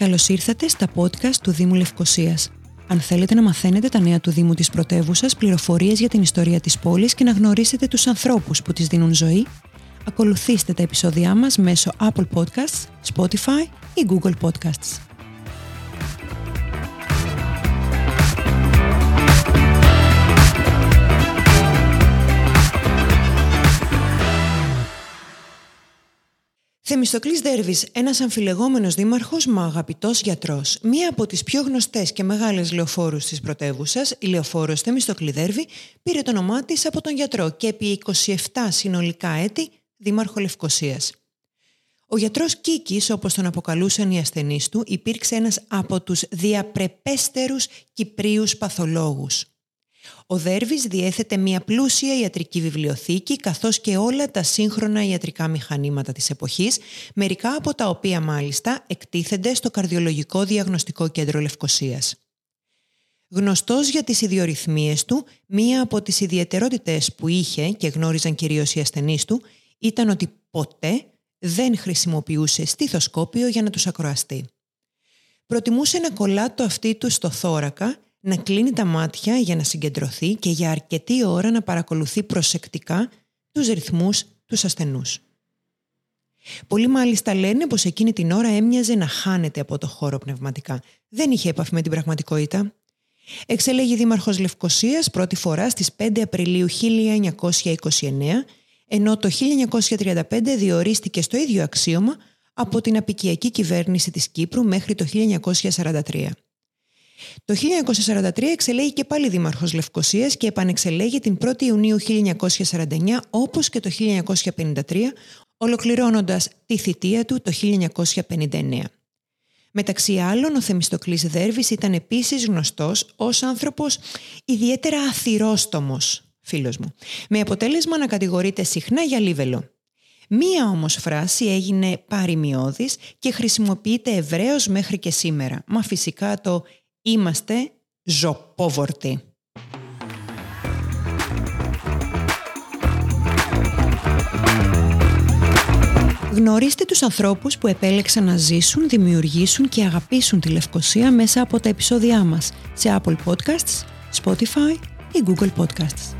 Καλώς ήρθατε στα podcast του Δήμου Λευκοσίας. Αν θέλετε να μαθαίνετε τα νέα του Δήμου της πρωτεύουσας, πληροφορίες για την ιστορία της πόλης και να γνωρίσετε τους ανθρώπους που της δίνουν ζωή, ακολουθήστε τα επεισόδια μας μέσω Apple Podcasts, Spotify ή Google Podcasts. Θεμιστοκλής Δέρβης, ένας αμφιλεγόμενος δήμαρχος μα αγαπητός γιατρός. Μία από τις πιο γνωστές και μεγάλες λεωφόρους της πρωτεύουσας, η λεωφόρος Θεμιστοκλή Δέρβη, πήρε το όνομά της από τον γιατρό και επί 27 συνολικά έτη δήμαρχο Λευκοσίας. Ο γιατρός Κίκης, όπως τον αποκαλούσαν οι ασθενείς του, υπήρξε ένας από τους διαπρεπέστερους Κυπρίους παθολόγους. Ο Δέρβης διέθετε μια πλούσια ιατρική βιβλιοθήκη καθώς και όλα τα σύγχρονα ιατρικά μηχανήματα της εποχής, μερικά από τα οποία μάλιστα εκτίθενται στο Καρδιολογικό Διαγνωστικό Κέντρο Λευκοσίας. Γνωστός για τις ιδιορυθμίες του, μία από τις ιδιαιτερότητες που είχε και γνώριζαν κυρίως οι ασθενείς του, ήταν ότι ποτέ δεν χρησιμοποιούσε στήθοσκόπιο για να τους ακροαστεί. Προτιμούσε να κολλά το αυτί του στο θώρακα να κλείνει τα μάτια για να συγκεντρωθεί και για αρκετή ώρα να παρακολουθεί προσεκτικά τους ρυθμούς τους ασθενούς. Πολλοί μάλιστα λένε πως εκείνη την ώρα έμοιαζε να χάνεται από το χώρο πνευματικά. Δεν είχε επαφή με την πραγματικότητα. Εξελέγει δήμαρχος Λευκοσίας πρώτη φορά στις 5 Απριλίου 1929, ενώ το 1935 διορίστηκε στο ίδιο αξίωμα από την απικιακή κυβέρνηση της Κύπρου μέχρι το 1943. Το 1943 εξελέγει και πάλι δήμαρχος Λευκοσίας και επανεξελέγει την 1η Ιουνίου 1949 όπως και το 1953, ολοκληρώνοντας τη θητεία του το 1959. Μεταξύ άλλων, ο Θεμιστοκλής Δέρβης ήταν επίσης γνωστός ως άνθρωπος ιδιαίτερα αθυρόστομος, φίλος μου, με αποτέλεσμα να κατηγορείται συχνά για λίβελο. Μία όμως φράση έγινε παρημιώδης και χρησιμοποιείται ευρέως μέχρι και σήμερα, μα φυσικά το Είμαστε ζωπόβορτοι. Γνωρίστε τους ανθρώπους που επέλεξαν να ζήσουν, δημιουργήσουν και αγαπήσουν τη Λευκοσία μέσα από τα επεισόδια μας σε Apple Podcasts, Spotify ή Google Podcasts.